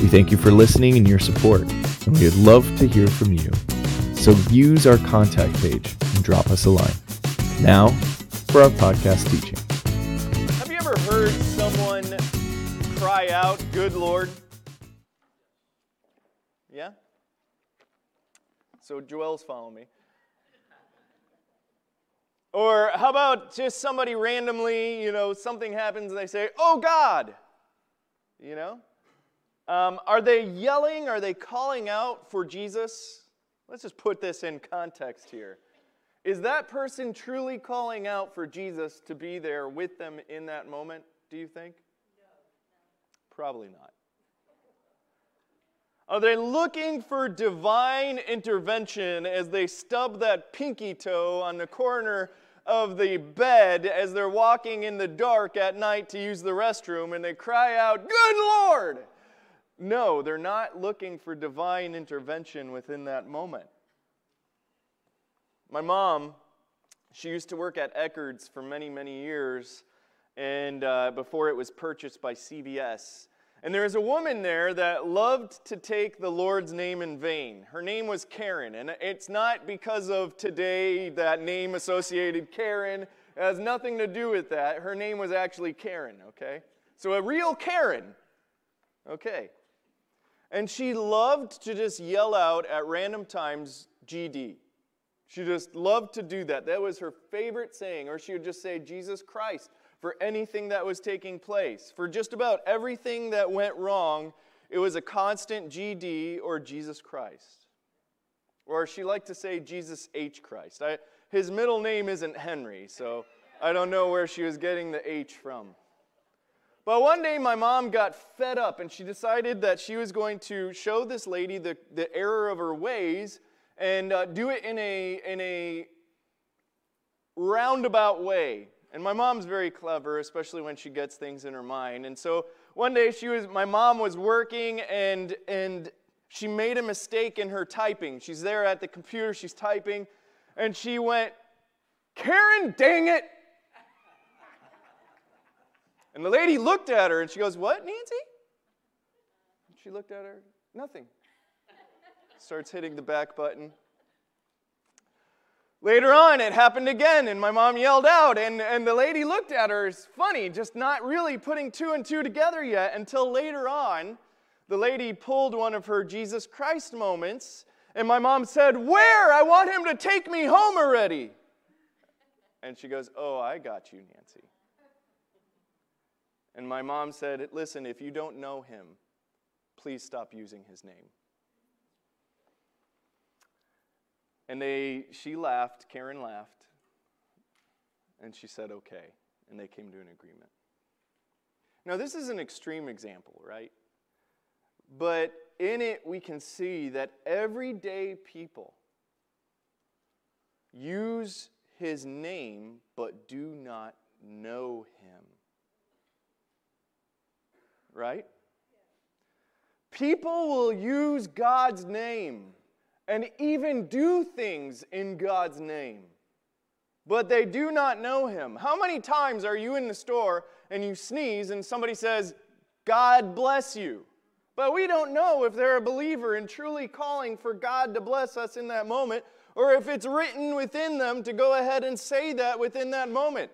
We thank you for listening and your support, and we would love to hear from you. So use our contact page and drop us a line. Now, for our podcast teaching. Have you ever heard someone cry out, Good Lord? Yeah? So Joel's following me. Or how about just somebody randomly, you know, something happens and they say, Oh God! You know? Um, are they yelling? Are they calling out for Jesus? Let's just put this in context here. Is that person truly calling out for Jesus to be there with them in that moment, do you think? Probably not. Are they looking for divine intervention as they stub that pinky toe on the corner of the bed as they're walking in the dark at night to use the restroom and they cry out, Good Lord! No, they're not looking for divine intervention within that moment. My mom, she used to work at Eckerd's for many, many years, and uh, before it was purchased by CVS. And there was a woman there that loved to take the Lord's name in vain. Her name was Karen, and it's not because of today that name associated Karen. It has nothing to do with that. Her name was actually Karen, okay? So a real Karen, okay. And she loved to just yell out at random times, GD. She just loved to do that. That was her favorite saying. Or she would just say, Jesus Christ, for anything that was taking place. For just about everything that went wrong, it was a constant GD or Jesus Christ. Or she liked to say Jesus H. Christ. I, his middle name isn't Henry, so I don't know where she was getting the H from. But one day my mom got fed up and she decided that she was going to show this lady the, the error of her ways and uh, do it in a, in a roundabout way. And my mom's very clever, especially when she gets things in her mind. And so one day she was, my mom was working and, and she made a mistake in her typing. She's there at the computer, she's typing, and she went, Karen, dang it! And the lady looked at her and she goes, What, Nancy? And She looked at her, nothing. Starts hitting the back button. Later on, it happened again, and my mom yelled out, and, and the lady looked at her. It's funny, just not really putting two and two together yet until later on, the lady pulled one of her Jesus Christ moments, and my mom said, Where? I want him to take me home already. And she goes, Oh, I got you, Nancy. And my mom said, Listen, if you don't know him, please stop using his name. And they, she laughed, Karen laughed, and she said, okay. And they came to an agreement. Now, this is an extreme example, right? But in it, we can see that everyday people use his name but do not know him. Right? People will use God's name and even do things in God's name, but they do not know Him. How many times are you in the store and you sneeze and somebody says, God bless you? But we don't know if they're a believer and truly calling for God to bless us in that moment, or if it's written within them to go ahead and say that within that moment.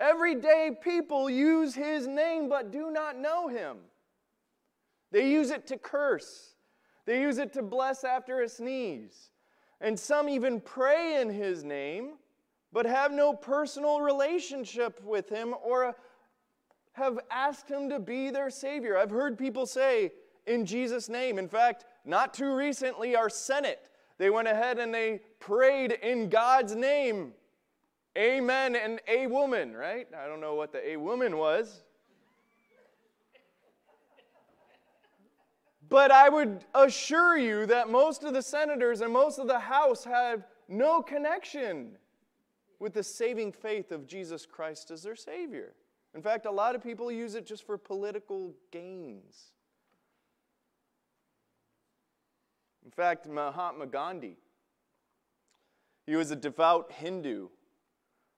Everyday people use His name but do not know Him. They use it to curse. They use it to bless after a sneeze. And some even pray in his name, but have no personal relationship with him or have asked him to be their Savior. I've heard people say, in Jesus' name. In fact, not too recently, our Senate, they went ahead and they prayed in God's name. Amen and a woman, right? I don't know what the a woman was. But I would assure you that most of the senators and most of the House have no connection with the saving faith of Jesus Christ as their Savior. In fact, a lot of people use it just for political gains. In fact, Mahatma Gandhi, he was a devout Hindu,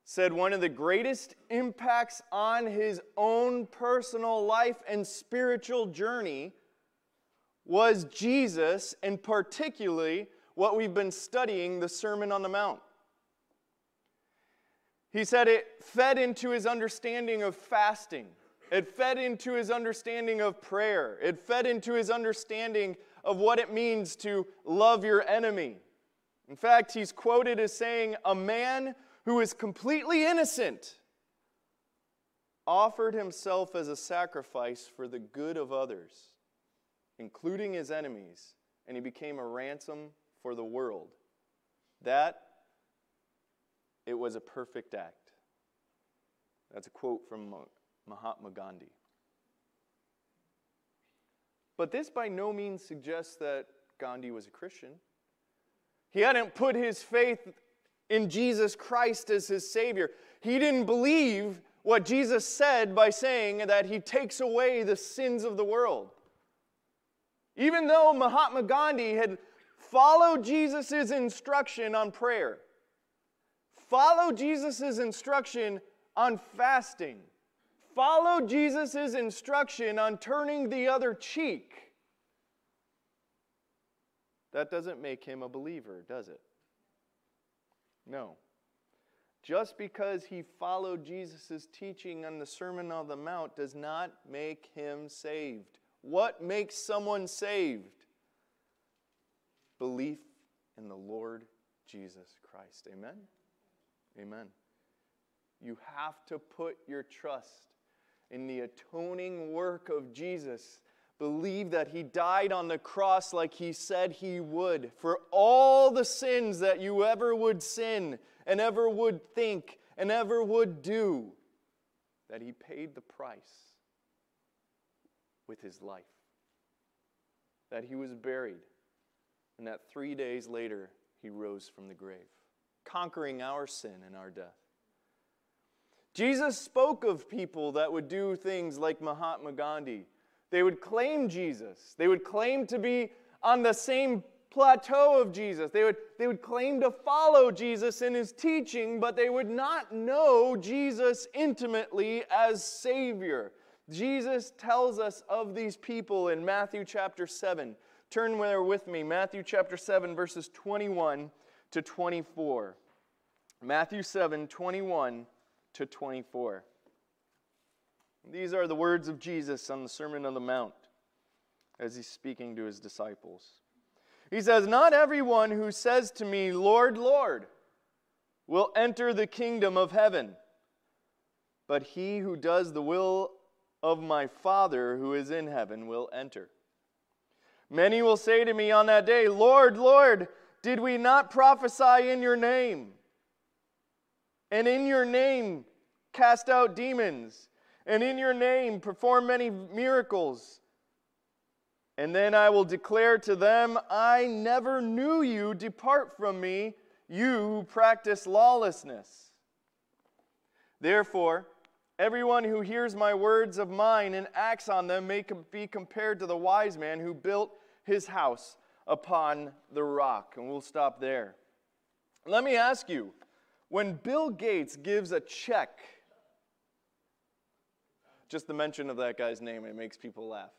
said one of the greatest impacts on his own personal life and spiritual journey was Jesus, and particularly what we've been studying, the Sermon on the Mount. He said it fed into his understanding of fasting. It fed into his understanding of prayer. It fed into his understanding of what it means to love your enemy. In fact, he's quoted as saying, A man who is completely innocent offered himself as a sacrifice for the good of others, including his enemies, and he became a ransom for the world. That it was a perfect act. That's a quote from Mahatma Gandhi. But this by no means suggests that Gandhi was a Christian. He hadn't put his faith in Jesus Christ as his Savior. He didn't believe what Jesus said by saying that he takes away the sins of the world. Even though Mahatma Gandhi had followed Jesus' instruction on prayer, Follow Jesus' instruction on fasting. Follow Jesus' instruction on turning the other cheek. That doesn't make him a believer, does it? No. Just because he followed Jesus' teaching on the Sermon on the Mount does not make him saved. What makes someone saved? Belief in the Lord Jesus Christ. Amen? Amen. You have to put your trust in the atoning work of Jesus. Believe that he died on the cross like he said he would for all the sins that you ever would sin and ever would think and ever would do, that he paid the price with his life, that he was buried, and that three days later he rose from the grave conquering our sin and our death. Jesus spoke of people that would do things like Mahatma Gandhi. They would claim Jesus. They would claim to be on the same plateau of Jesus. They would, they would claim to follow Jesus in his teaching, but they would not know Jesus intimately as Savior. Jesus tells us of these people in Matthew chapter 7. Turn there with me, Matthew chapter 7, verses 21 to 24. Matthew 7 21 to 24. These are the words of Jesus on the Sermon on the Mount as he's speaking to his disciples. He says, Not everyone who says to me, Lord, Lord, will enter the kingdom of heaven, but he who does the will of my Father who is in heaven will enter. Many will say to me on that day, Lord, Lord, did we not prophesy in your name? And in your name cast out demons? And in your name perform many miracles? And then I will declare to them, I never knew you. Depart from me, you who practice lawlessness. Therefore, everyone who hears my words of mine and acts on them may be compared to the wise man who built his house upon the rock. And we'll stop there. Let me ask you when Bill Gates gives a check, just the mention of that guy's name, it makes people laugh.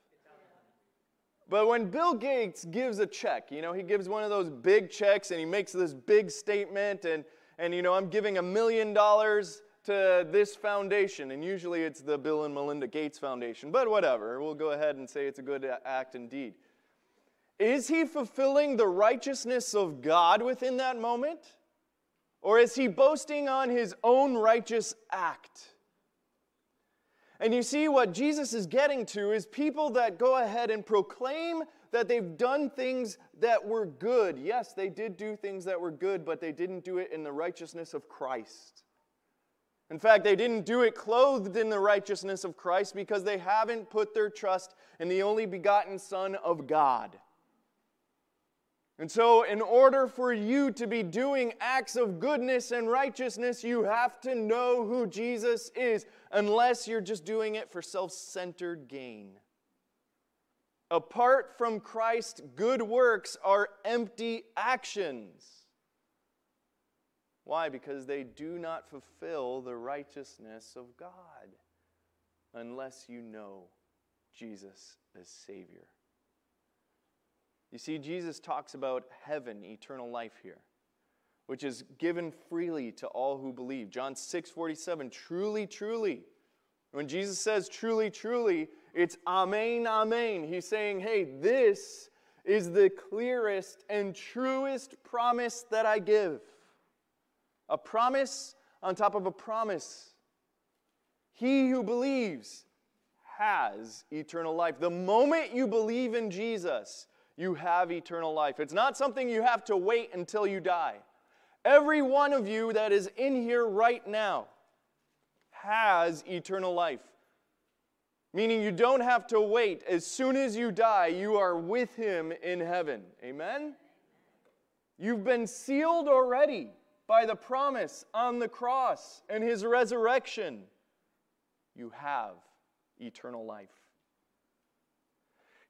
But when Bill Gates gives a check, you know, he gives one of those big checks and he makes this big statement, and, and you know, I'm giving a million dollars to this foundation, and usually it's the Bill and Melinda Gates Foundation, but whatever, we'll go ahead and say it's a good uh, act indeed. Is he fulfilling the righteousness of God within that moment? Or is he boasting on his own righteous act? And you see, what Jesus is getting to is people that go ahead and proclaim that they've done things that were good. Yes, they did do things that were good, but they didn't do it in the righteousness of Christ. In fact, they didn't do it clothed in the righteousness of Christ because they haven't put their trust in the only begotten Son of God. And so, in order for you to be doing acts of goodness and righteousness, you have to know who Jesus is, unless you're just doing it for self centered gain. Apart from Christ, good works are empty actions. Why? Because they do not fulfill the righteousness of God unless you know Jesus as Savior. You see, Jesus talks about heaven, eternal life here, which is given freely to all who believe. John 6 47, truly, truly. When Jesus says truly, truly, it's Amen, Amen. He's saying, hey, this is the clearest and truest promise that I give. A promise on top of a promise. He who believes has eternal life. The moment you believe in Jesus, you have eternal life. It's not something you have to wait until you die. Every one of you that is in here right now has eternal life. Meaning you don't have to wait. As soon as you die, you are with him in heaven. Amen? You've been sealed already by the promise on the cross and his resurrection, you have eternal life.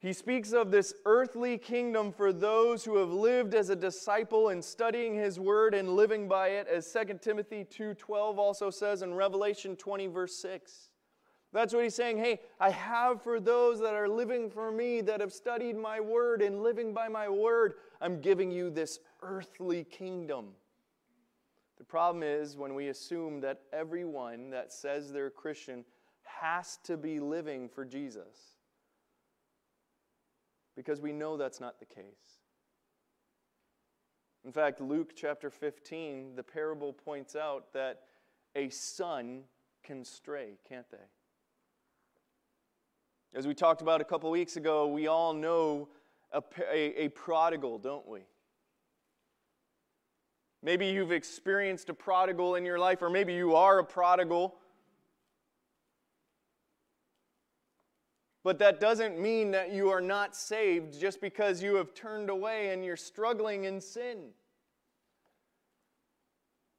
He speaks of this earthly kingdom for those who have lived as a disciple and studying his word and living by it as 2 Timothy 2:12 also says in Revelation 20 verse 6. That's what he's saying, "Hey, I have for those that are living for me that have studied my word and living by my word, I'm giving you this earthly kingdom." The problem is when we assume that everyone that says they're Christian has to be living for Jesus. Because we know that's not the case. In fact, Luke chapter 15, the parable points out that a son can stray, can't they? As we talked about a couple weeks ago, we all know a, a, a prodigal, don't we? Maybe you've experienced a prodigal in your life, or maybe you are a prodigal. But that doesn't mean that you are not saved just because you have turned away and you're struggling in sin.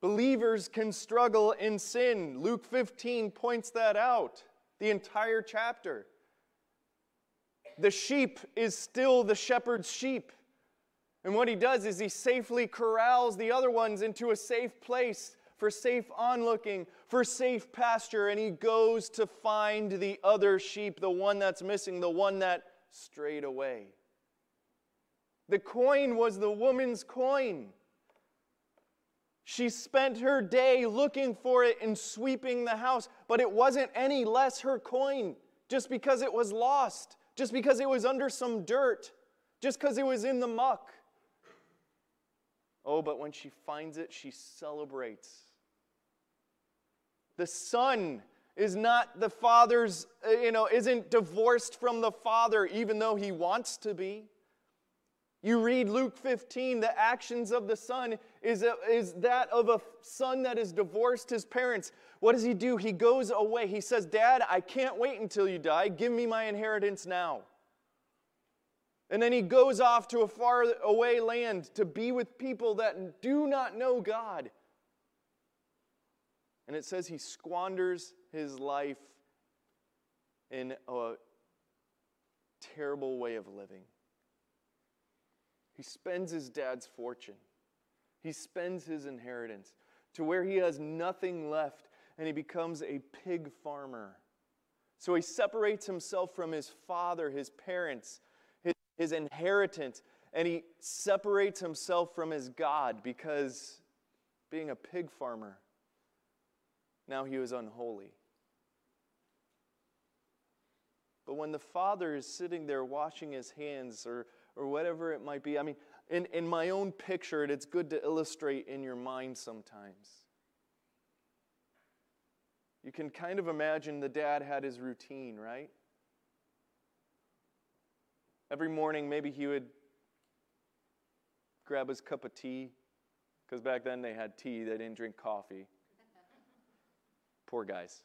Believers can struggle in sin. Luke 15 points that out, the entire chapter. The sheep is still the shepherd's sheep. And what he does is he safely corrals the other ones into a safe place for safe onlooking, for safe pasture, and he goes to find the other sheep, the one that's missing, the one that strayed away. The coin was the woman's coin. She spent her day looking for it and sweeping the house, but it wasn't any less her coin just because it was lost, just because it was under some dirt, just because it was in the muck. Oh, but when she finds it, she celebrates. The son is not the father's, uh, you know, isn't divorced from the father, even though he wants to be. You read Luke 15, the actions of the son is, a, is that of a son that has divorced his parents. What does he do? He goes away. He says, Dad, I can't wait until you die. Give me my inheritance now. And then he goes off to a far away land to be with people that do not know God. And it says he squanders his life in a terrible way of living. He spends his dad's fortune, he spends his inheritance to where he has nothing left and he becomes a pig farmer. So he separates himself from his father, his parents his inheritance, and he separates himself from his God because being a pig farmer, now he was unholy. But when the father is sitting there washing his hands or, or whatever it might be, I mean, in, in my own picture, it's good to illustrate in your mind sometimes. You can kind of imagine the dad had his routine, right? Every morning, maybe he would grab his cup of tea, because back then they had tea, they didn't drink coffee. poor guy's.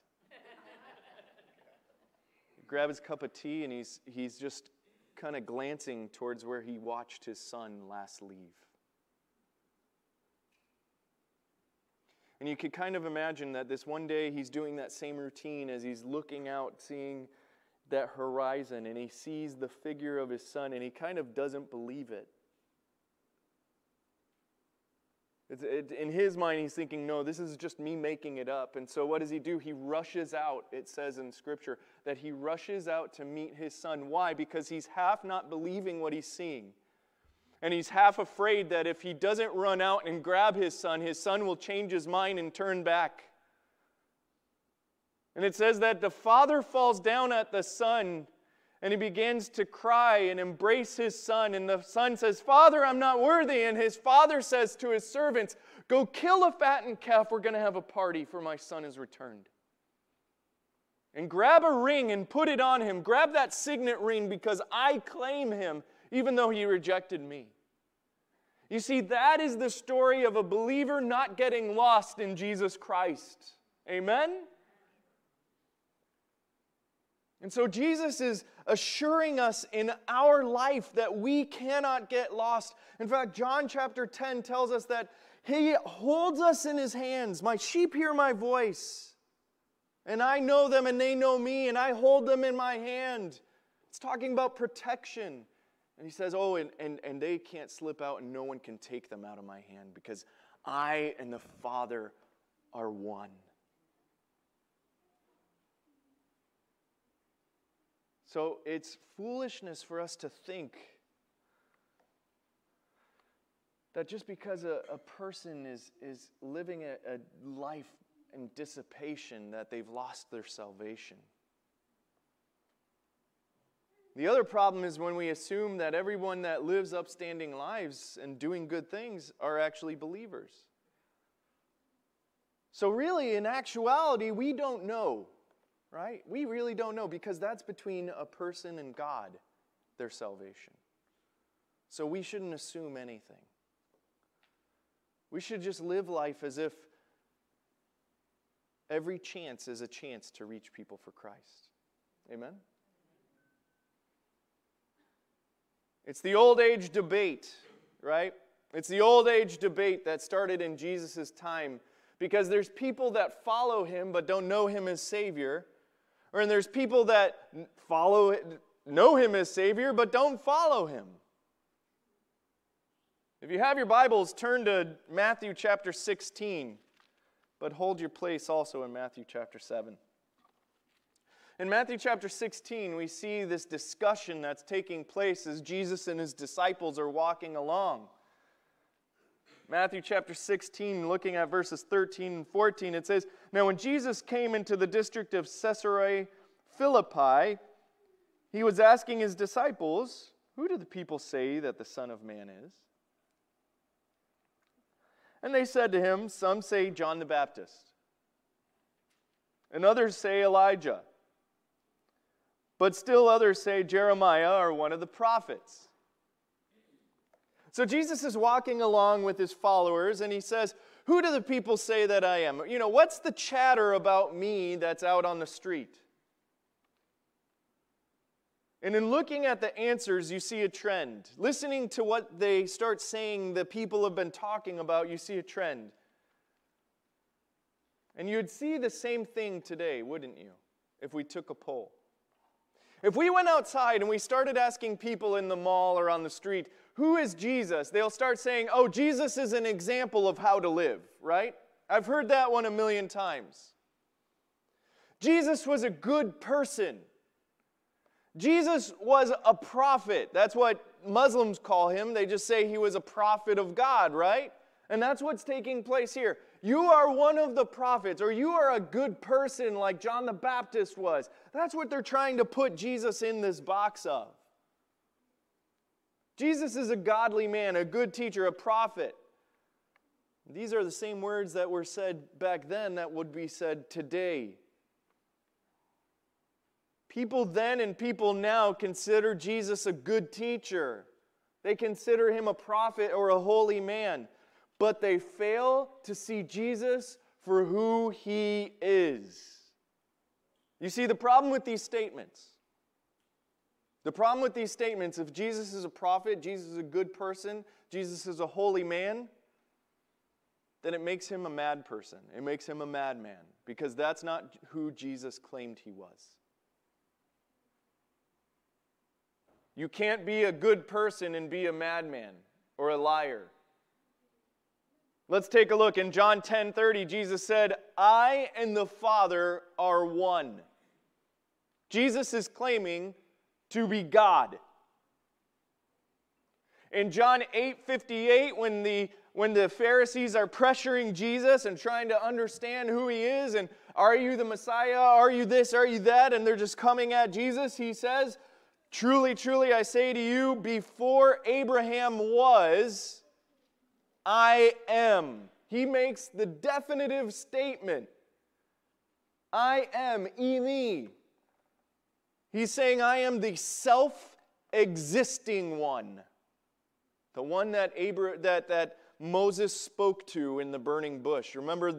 Grab his cup of tea, and he's, he's just kind of glancing towards where he watched his son last leave. And you could kind of imagine that this one day he's doing that same routine as he's looking out, seeing that horizon, and he sees the figure of his son, and he kind of doesn't believe it. It, in his mind, he's thinking, no, this is just me making it up. And so, what does he do? He rushes out, it says in Scripture, that he rushes out to meet his son. Why? Because he's half not believing what he's seeing. And he's half afraid that if he doesn't run out and grab his son, his son will change his mind and turn back. And it says that the father falls down at the son and he begins to cry and embrace his son. And the son says, Father, I'm not worthy. And his father says to his servants, Go kill a fattened calf. We're going to have a party, for my son has returned. And grab a ring and put it on him. Grab that signet ring because I claim him, even though he rejected me. You see, that is the story of a believer not getting lost in Jesus Christ. Amen? And so Jesus is assuring us in our life that we cannot get lost. In fact, John chapter 10 tells us that he holds us in his hands. My sheep hear my voice, and I know them and they know me, and I hold them in my hand. It's talking about protection. And he says, Oh, and, and, and they can't slip out, and no one can take them out of my hand because I and the Father are one. So it's foolishness for us to think that just because a, a person is, is living a, a life in dissipation, that they've lost their salvation. The other problem is when we assume that everyone that lives upstanding lives and doing good things are actually believers. So, really, in actuality, we don't know right? We really don't know because that's between a person and God, their salvation. So we shouldn't assume anything. We should just live life as if every chance is a chance to reach people for Christ. Amen? It's the old age debate, right? It's the old age debate that started in Jesus' time because there's people that follow him but don't know him as Savior. Or and there's people that follow know him as Savior, but don't follow him. If you have your Bibles, turn to Matthew chapter 16, but hold your place also in Matthew chapter 7. In Matthew chapter 16, we see this discussion that's taking place as Jesus and his disciples are walking along. Matthew chapter 16, looking at verses 13 and 14, it says, Now when Jesus came into the district of Caesarea Philippi, he was asking his disciples, Who do the people say that the Son of Man is? And they said to him, Some say John the Baptist, and others say Elijah, but still others say Jeremiah or one of the prophets. So Jesus is walking along with his followers and he says, Who do the people say that I am? You know, what's the chatter about me that's out on the street? And in looking at the answers, you see a trend. Listening to what they start saying, the people have been talking about, you see a trend. And you'd see the same thing today, wouldn't you, if we took a poll? If we went outside and we started asking people in the mall or on the street, who is Jesus? They'll start saying, oh, Jesus is an example of how to live, right? I've heard that one a million times. Jesus was a good person. Jesus was a prophet. That's what Muslims call him. They just say he was a prophet of God, right? And that's what's taking place here. You are one of the prophets, or you are a good person like John the Baptist was. That's what they're trying to put Jesus in this box of. Jesus is a godly man, a good teacher, a prophet. These are the same words that were said back then that would be said today. People then and people now consider Jesus a good teacher. They consider him a prophet or a holy man, but they fail to see Jesus for who he is. You see, the problem with these statements, the problem with these statements, if Jesus is a prophet, Jesus is a good person, Jesus is a holy man, then it makes him a mad person. It makes him a madman because that's not who Jesus claimed he was. You can't be a good person and be a madman or a liar. Let's take a look. In John 10 30, Jesus said, I and the Father are one. Jesus is claiming to be God. In John 8 58, when the when the Pharisees are pressuring Jesus and trying to understand who he is and are you the Messiah? Are you this? Are you that? And they're just coming at Jesus. He says, Truly, truly, I say to you, before Abraham was, I am. He makes the definitive statement I am, eimi. He's saying, I am the self existing one. The one that, Abra- that, that Moses spoke to in the burning bush. Remember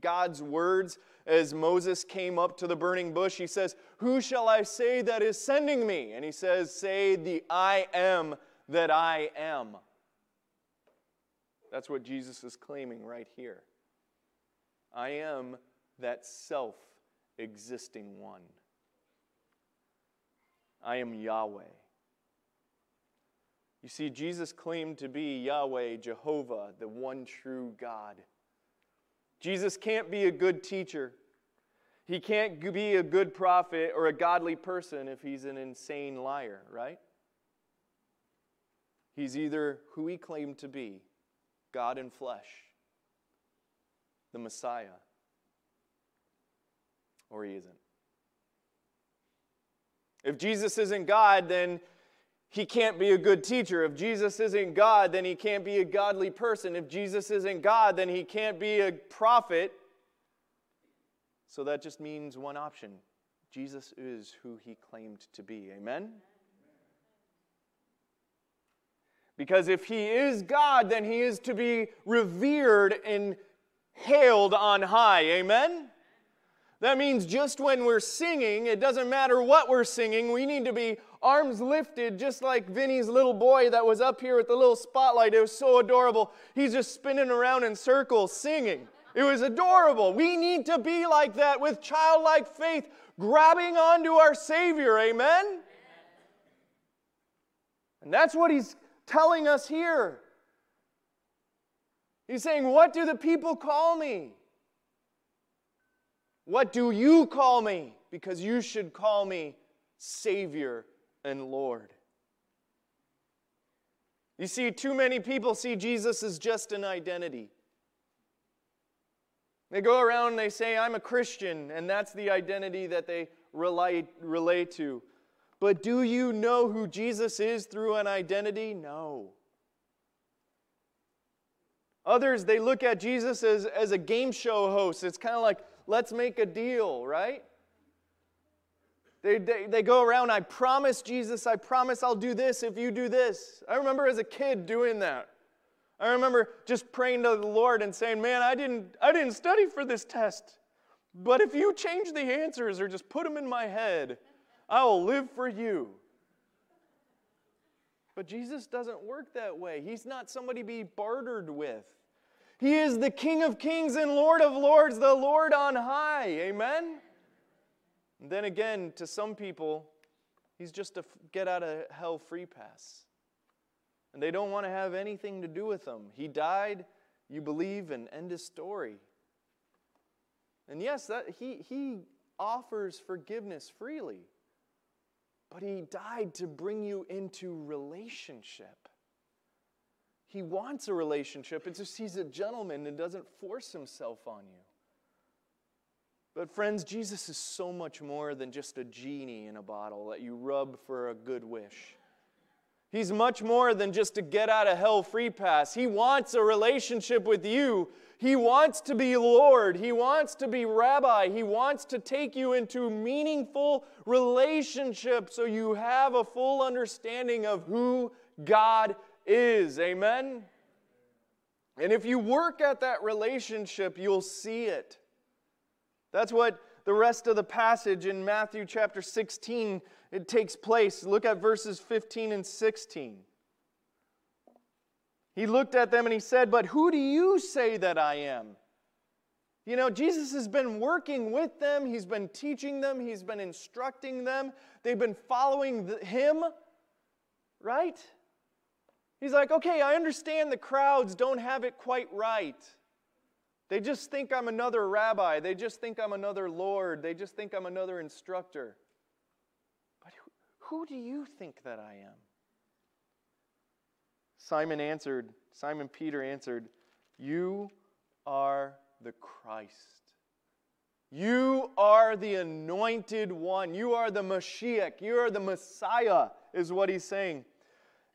God's words as Moses came up to the burning bush? He says, Who shall I say that is sending me? And he says, Say the I am that I am. That's what Jesus is claiming right here. I am that self existing one. I am Yahweh. You see, Jesus claimed to be Yahweh, Jehovah, the one true God. Jesus can't be a good teacher. He can't be a good prophet or a godly person if he's an insane liar, right? He's either who he claimed to be, God in flesh, the Messiah, or he isn't. If Jesus isn't God, then he can't be a good teacher. If Jesus isn't God, then he can't be a godly person. If Jesus isn't God, then he can't be a prophet. So that just means one option Jesus is who he claimed to be. Amen? Because if he is God, then he is to be revered and hailed on high. Amen? That means just when we're singing, it doesn't matter what we're singing, we need to be arms lifted, just like Vinny's little boy that was up here with the little spotlight. It was so adorable. He's just spinning around in circles singing. It was adorable. We need to be like that with childlike faith, grabbing onto our Savior. Amen? And that's what he's telling us here. He's saying, What do the people call me? What do you call me? Because you should call me Savior and Lord. You see, too many people see Jesus as just an identity. They go around and they say, I'm a Christian, and that's the identity that they relate, relate to. But do you know who Jesus is through an identity? No. Others, they look at Jesus as, as a game show host. It's kind of like, let's make a deal, right? They, they, they go around, I promise Jesus, I promise I'll do this if you do this. I remember as a kid doing that. I remember just praying to the Lord and saying, Man, I didn't, I didn't study for this test. But if you change the answers or just put them in my head, I will live for you. But Jesus doesn't work that way. He's not somebody to be bartered with. He is the King of kings and Lord of lords, the Lord on high. Amen? And then again, to some people, he's just a get out of hell free pass. And they don't want to have anything to do with him. He died, you believe, and end his story. And yes, that, he, he offers forgiveness freely, but he died to bring you into relationship. He wants a relationship. It's just he's a gentleman and doesn't force himself on you. But, friends, Jesus is so much more than just a genie in a bottle that you rub for a good wish. He's much more than just a get out of hell free pass. He wants a relationship with you. He wants to be Lord. He wants to be Rabbi. He wants to take you into meaningful relationship so you have a full understanding of who God is. Amen? And if you work at that relationship, you'll see it. That's what the rest of the passage in Matthew chapter 16 it takes place. Look at verses 15 and 16. He looked at them and he said, "But who do you say that I am?" You know, Jesus has been working with them, he's been teaching them, he's been instructing them. They've been following the, him, right? He's like, "Okay, I understand the crowds don't have it quite right." They just think I'm another rabbi. They just think I'm another Lord. They just think I'm another instructor. But who, do you think that I am? Simon answered, Simon Peter answered, You are the Christ. You are the anointed one. You are the Mashiach. You are the Messiah, is what he's saying.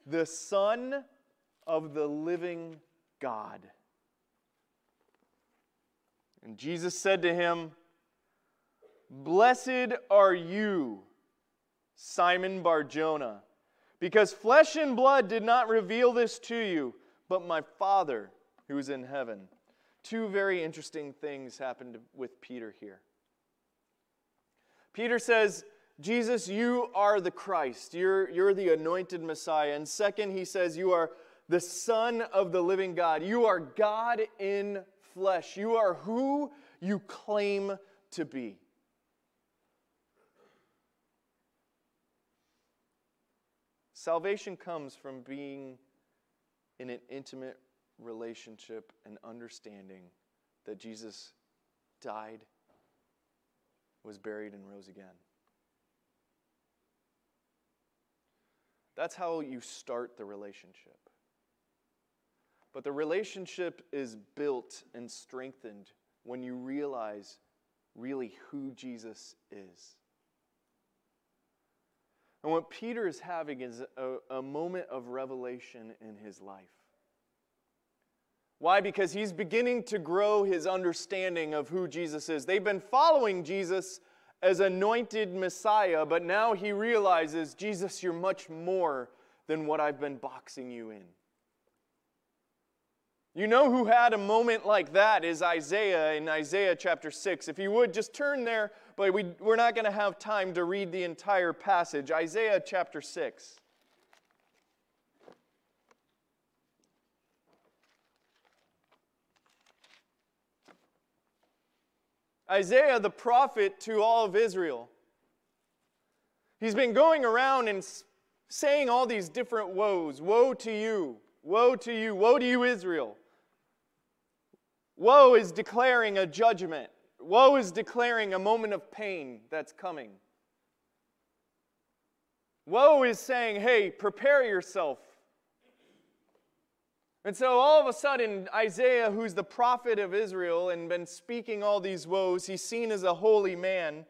The Son of the living God. And Jesus said to him, Blessed are you, Simon Barjona, because flesh and blood did not reveal this to you, but my Father who is in heaven. Two very interesting things happened with Peter here. Peter says, Jesus, you are the Christ. You're, you're the anointed Messiah. And second, he says, You are the Son of the living God. You are God in flesh. You are who you claim to be. Salvation comes from being in an intimate relationship and understanding that Jesus died, was buried, and rose again. That's how you start the relationship. But the relationship is built and strengthened when you realize really who Jesus is. And what Peter is having is a, a, moment of revelation in his life. Why? Because he's beginning to grow his understanding of who Jesus is. They've been following Jesus as anointed Messiah, but now he realizes, Jesus, you're much more than what I've been boxing you in. You know who had a moment like that is Isaiah in Isaiah chapter 6. If you would just turn there, but we, we're not going to have time to read the entire passage. Isaiah chapter 6. Isaiah, the prophet to all of Israel, he's been going around and saying all these different woes Woe to you! Woe to you! Woe to you, Israel! Woe is declaring a judgment. Woe is declaring a moment of pain that's coming. Woe is saying, hey, prepare yourself. And so all of a sudden, Isaiah, who's the prophet of Israel and been speaking all these woes, he's seen as a holy man.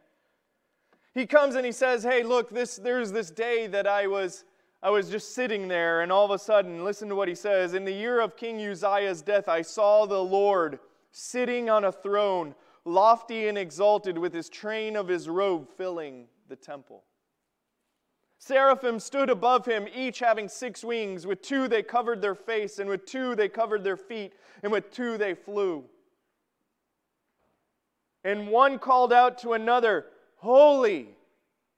He comes and he says, Hey, look, this, there's this day that I was, I was just sitting there, and all of a sudden, listen to what he says. In the year of King Uzziah's death, I saw the Lord sitting on a throne, lofty and exalted, with his train of his robe filling the temple. Seraphim stood above him, each having six wings. With two they covered their face, and with two they covered their feet, and with two they flew. And one called out to another, Holy,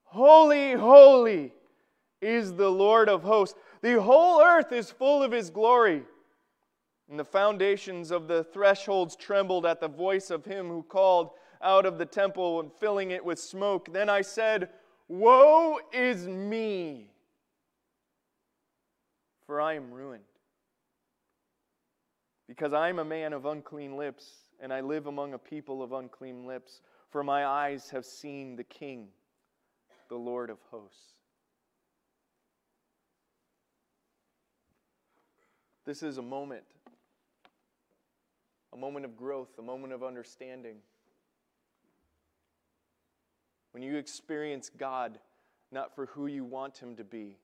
holy, holy is the Lord of hosts. The whole earth is full of his glory. And the foundations of the thresholds trembled at the voice of him who called out of the temple and filling it with smoke. Then I said, Woe is me, for I am ruined. Because I am a man of unclean lips, and I live among a people of unclean lips, for my eyes have seen the King, the Lord of hosts. This is a moment a moment of growth, a moment of understanding. When you experience God not for who you want Him to be,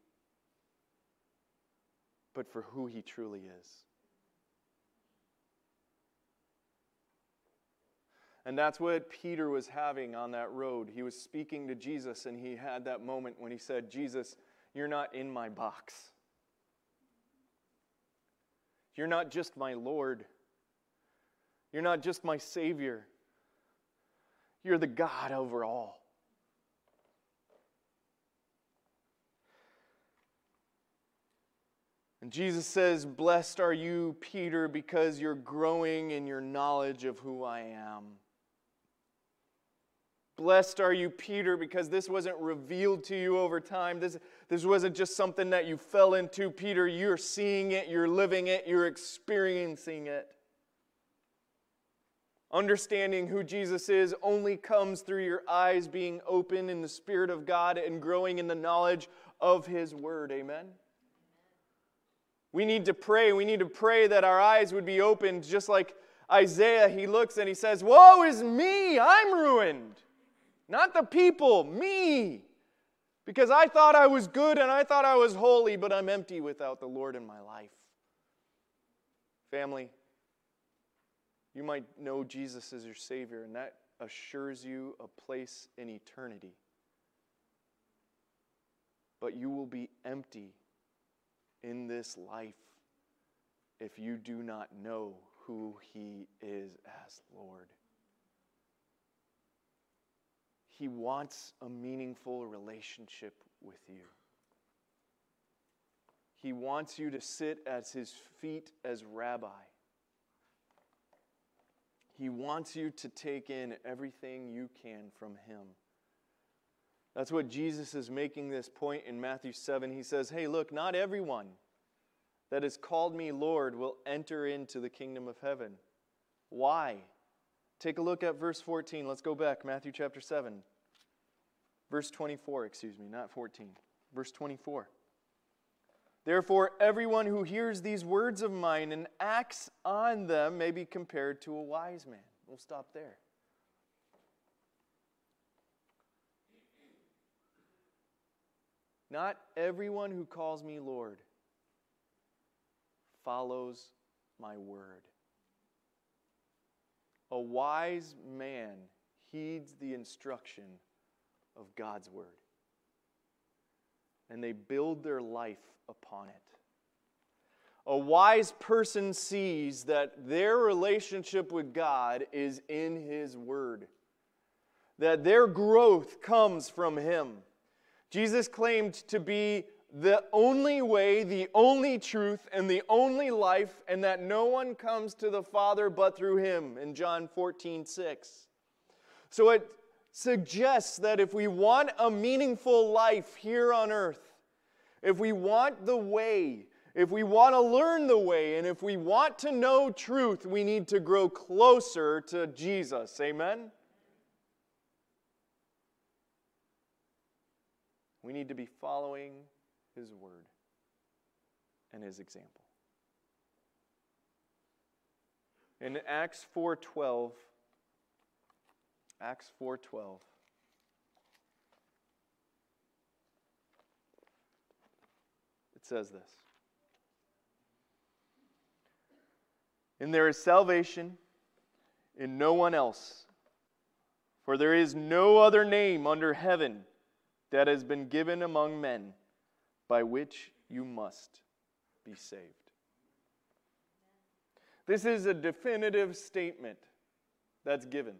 but for who He truly is. And that's what Peter was having on that road. He was speaking to Jesus, and he had that moment when he said, Jesus, you're not in my box. You're not just my Lord. You're not just my Savior. You're the God over all. And Jesus says, Blessed are you, Peter, because you're growing in your knowledge of who I am. Blessed are you, Peter, because this wasn't revealed to you over time. This, this wasn't just something that you fell into, Peter. You're seeing it, you're living it, you're experiencing it. Understanding who Jesus is only comes through your eyes being open in the Spirit of God and growing in the knowledge of His Word. Amen. We need to pray. We need to pray that our eyes would be opened, just like Isaiah. He looks and he says, Woe is me! I'm ruined. Not the people, me. Because I thought I was good and I thought I was holy, but I'm empty without the Lord in my life. Family, you might know Jesus as your Savior, and that assures you a place in eternity. But you will be empty in this life if you do not know who He is as Lord. He wants a meaningful relationship with you. He wants you to sit at His feet as rabbi. He wants you to take in everything you can from Him. That's what Jesus is making this point in Matthew 7. He says, Hey, look, not everyone that has called me Lord will enter into the kingdom of heaven. Why? Take a look at verse 14. Let's go back, Matthew chapter 7. Verse 24, excuse me, not 14. Verse 24. Therefore, everyone who hears these words of mine and acts on them may be compared to a wise man. We'll stop there. Not everyone who calls me Lord follows my word. A wise man heeds the instruction of God's word, and they build their life upon it. A wise person sees that their relationship with God is in His Word, that their growth comes from Him. Jesus claimed to be the only way, the only truth, and the only life, and that no one comes to the Father but through him in John 14, 6. So it suggests that if we want a meaningful life here on earth, if we want the way, if we want to learn the way, and if we want to know truth, we need to grow closer to Jesus. Amen? We need to be following His word and His example. In Acts 4:12, Acts 4:12. It says this. And there is salvation in no one else, for there is no other name under heaven that has been given among men by which you must be saved. This is a definitive statement that's given.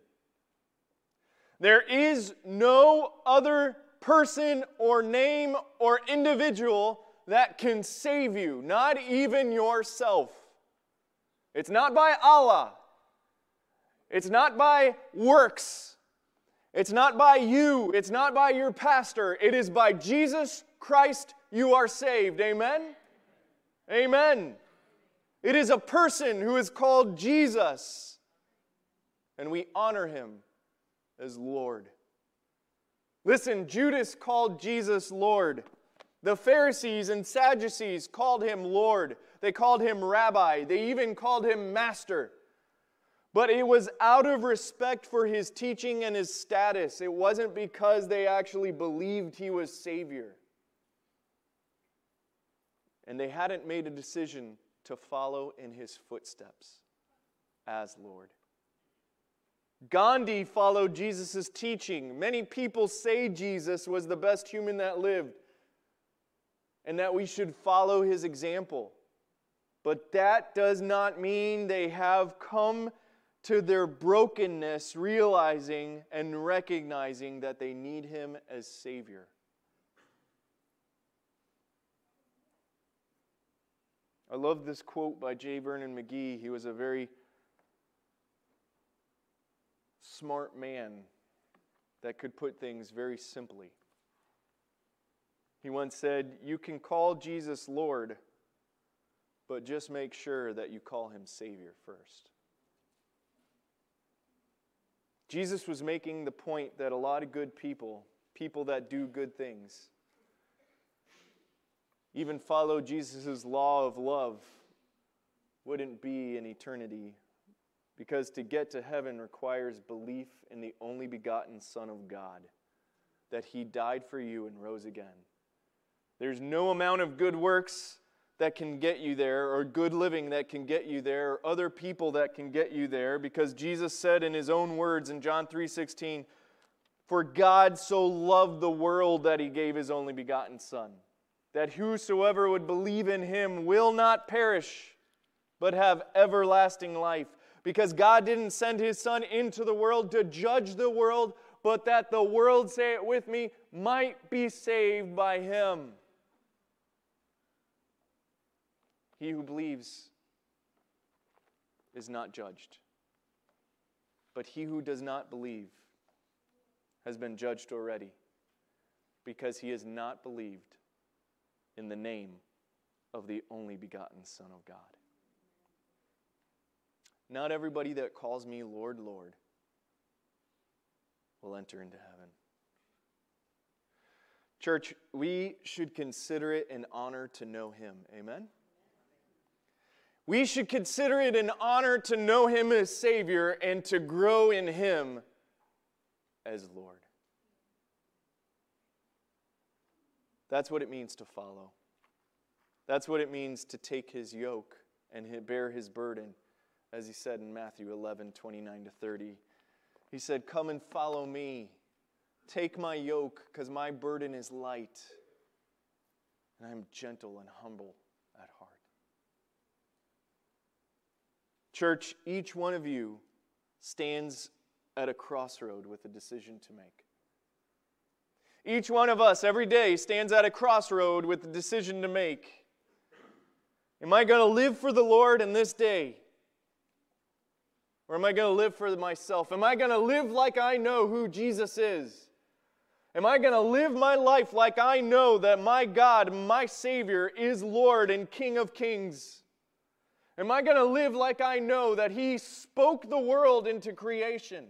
There is no other person or name or individual that can save you, not even yourself. It's not by Allah. It's not by works. It's not by you, it's not by your pastor, it is by Jesus Christ you are saved. Amen? Amen. It is a person who is called Jesus, and we honor him as Lord. Listen, Judas called Jesus Lord. The Pharisees and Sadducees called him Lord. They called him Rabbi. They even called him Master. But it was out of respect for his teaching and his status. It wasn't because they actually believed he was Savior. And they hadn't made a decision to follow in his footsteps as Lord. Gandhi followed Jesus' teaching. Many people say Jesus was the best human that lived and that we should follow his example. but that does not mean they have come to their brokenness, realizing and recognizing that they need Him as Savior. I love this quote by J. Vernon McGee. He was a very smart man that could put things very simply. He once said, You can call Jesus Lord, but just make sure that you call him Savior first. Jesus was making the point that a lot of good people, people that do good things, even follow Jesus' law of love, wouldn't be in eternity because to get to heaven requires belief in the only begotten Son of God, that He died for you and rose again. There's no amount of good works that can get you there, or good living that can get you there, or other people that can get you there, because Jesus said in His own words in John 3 16, For God so loved the world that He gave His only begotten Son, that whosoever would believe in Him will not perish, but have everlasting life because God didn't send his son into the world to judge the world, but that the world, say it with me, might be saved by him. He who believes is not judged, but he who does not believe has been judged already because he has not believed in the name of the only begotten Son of God. Not everybody that calls me Lord, Lord will enter into heaven. Church, we should consider it an honor to know Him. Amen? We should consider it an honor to know Him as Savior and to grow in Him as Lord. That's what it means to follow. That's what it means to take His yoke and bear His burden as he said in Matthew 11 29 to 30. He said, Come and follow me. Take my yoke, because my burden is light, and I am gentle and humble at heart. Church, each one of you stands at a crossroad with a decision to make. Each one of us every day stands at a crossroad with a decision to make. Am I going to live for the Lord in this day? Or am I going to live for myself? Am I going to live like I know who Jesus is? Am I going to live my life like I know that my God, my Savior, is Lord and King of Kings? Am I going to live like I know that He spoke the world into creation?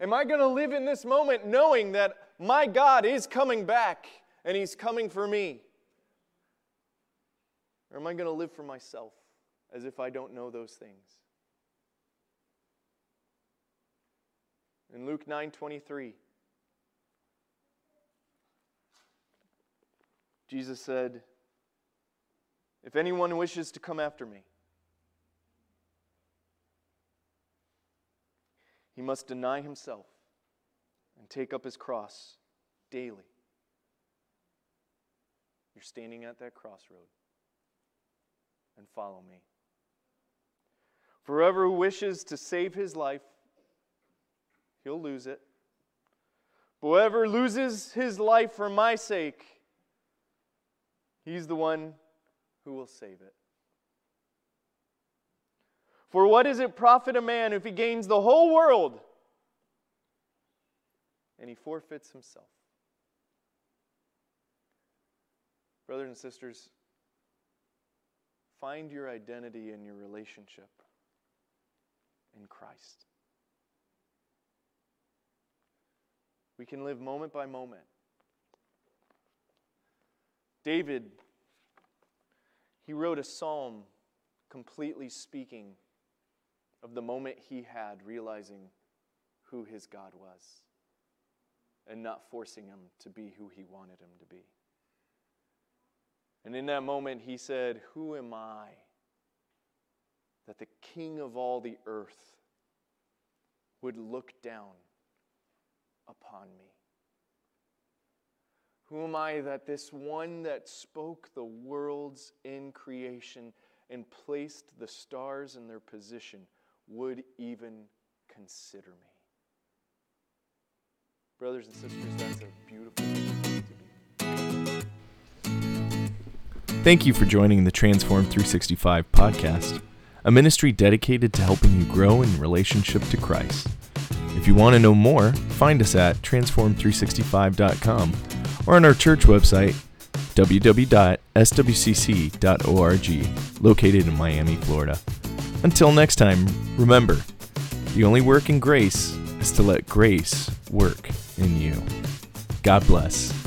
Am I going to live in this moment knowing that my God is coming back and He's coming for me? Or am I going to live for myself as if I don't know those things? in Luke 9:23. Jesus said, "If anyone wishes to come after me, he must deny himself and take up his cross daily." You're standing at that crossroad and follow me. For whoever wishes to save his life he'll lose it. But whoever loses his life for my sake, he's the one who will save it. For what does it profit a man if he gains the whole world and he forfeits himself? Brothers and sisters, find your identity in your relationship in Christ. We can live moment by moment. David, he wrote a psalm completely speaking of the moment he had realizing who his God was and not forcing him to be who he wanted him to be. And in that moment, he said, Who am I that the king of all the earth would look down upon me? Who am I that this one that spoke the worlds in creation and placed the stars in their position would even consider me. Brothers and sisters, that's a beautiful thing to be. Thank you for joining the Transformed 365 podcast, a ministry dedicated to helping you grow in relationship to Christ. If you want to know more, find us at transformed365.com or on our church website, www.swcc.org, located in Miami, Florida. Until next time, remember the only work in grace is to let grace work in you. God bless.